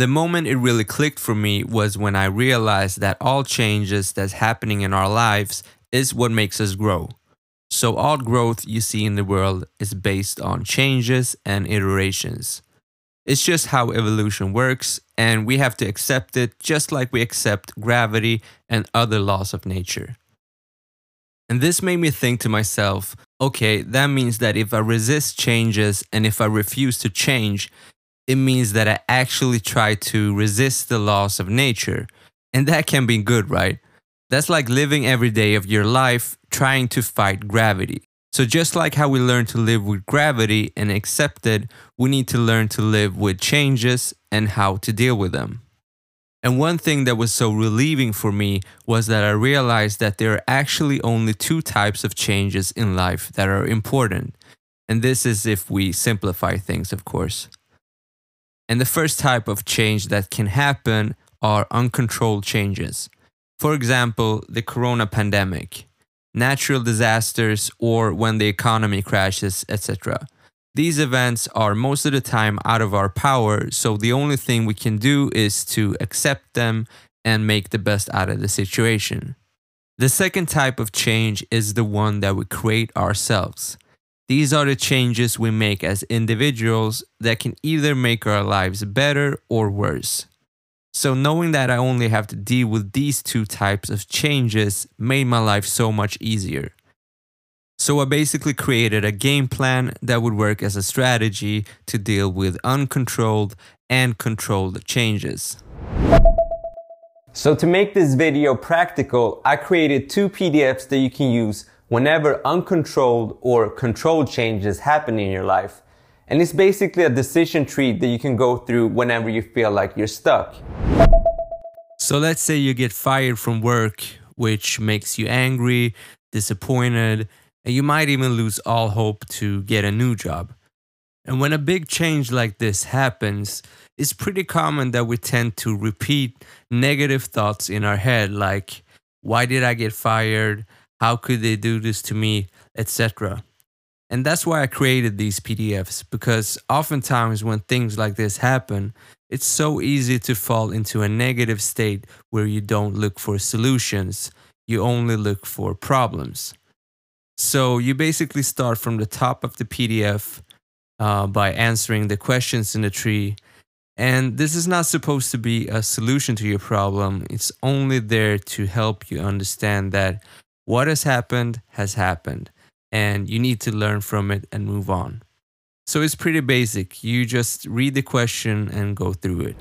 The moment it really clicked for me was when I realized that all changes that's happening in our lives is what makes us grow. So, all growth you see in the world is based on changes and iterations. It's just how evolution works, and we have to accept it just like we accept gravity and other laws of nature. And this made me think to myself okay, that means that if I resist changes and if I refuse to change, it means that I actually try to resist the laws of nature. And that can be good, right? That's like living every day of your life trying to fight gravity. So, just like how we learn to live with gravity and accept it, we need to learn to live with changes and how to deal with them. And one thing that was so relieving for me was that I realized that there are actually only two types of changes in life that are important. And this is if we simplify things, of course. And the first type of change that can happen are uncontrolled changes. For example, the corona pandemic, natural disasters, or when the economy crashes, etc. These events are most of the time out of our power, so the only thing we can do is to accept them and make the best out of the situation. The second type of change is the one that we create ourselves. These are the changes we make as individuals that can either make our lives better or worse. So, knowing that I only have to deal with these two types of changes made my life so much easier. So, I basically created a game plan that would work as a strategy to deal with uncontrolled and controlled changes. So, to make this video practical, I created two PDFs that you can use whenever uncontrolled or controlled changes happen in your life. And it's basically a decision tree that you can go through whenever you feel like you're stuck. So let's say you get fired from work, which makes you angry, disappointed, and you might even lose all hope to get a new job. And when a big change like this happens, it's pretty common that we tend to repeat negative thoughts in our head like, why did I get fired? How could they do this to me? Etc. And that's why I created these PDFs because oftentimes when things like this happen, it's so easy to fall into a negative state where you don't look for solutions, you only look for problems. So you basically start from the top of the PDF uh, by answering the questions in the tree. And this is not supposed to be a solution to your problem, it's only there to help you understand that what has happened has happened and you need to learn from it and move on. So it's pretty basic. You just read the question and go through it.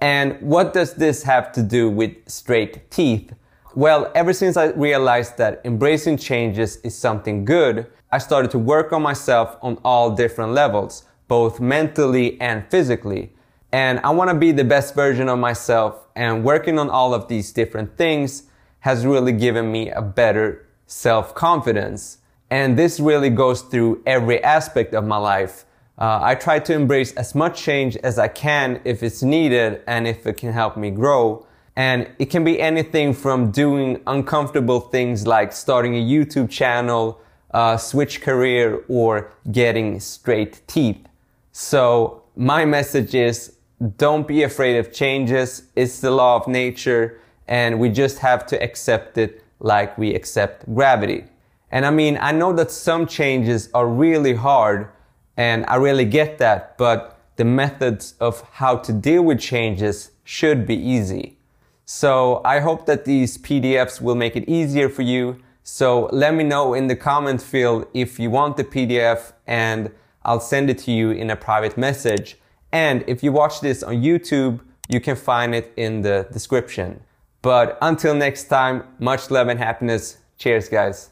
And what does this have to do with straight teeth? Well, ever since I realized that embracing changes is something good, I started to work on myself on all different levels, both mentally and physically. And I want to be the best version of myself, and working on all of these different things has really given me a better self-confidence. And this really goes through every aspect of my life. Uh, I try to embrace as much change as I can if it's needed and if it can help me grow. And it can be anything from doing uncomfortable things like starting a YouTube channel, uh, switch career, or getting straight teeth. So my message is don't be afraid of changes. It's the law of nature and we just have to accept it like we accept gravity. And I mean, I know that some changes are really hard and I really get that, but the methods of how to deal with changes should be easy. So I hope that these PDFs will make it easier for you. So let me know in the comment field if you want the PDF and I'll send it to you in a private message. And if you watch this on YouTube, you can find it in the description. But until next time, much love and happiness. Cheers, guys.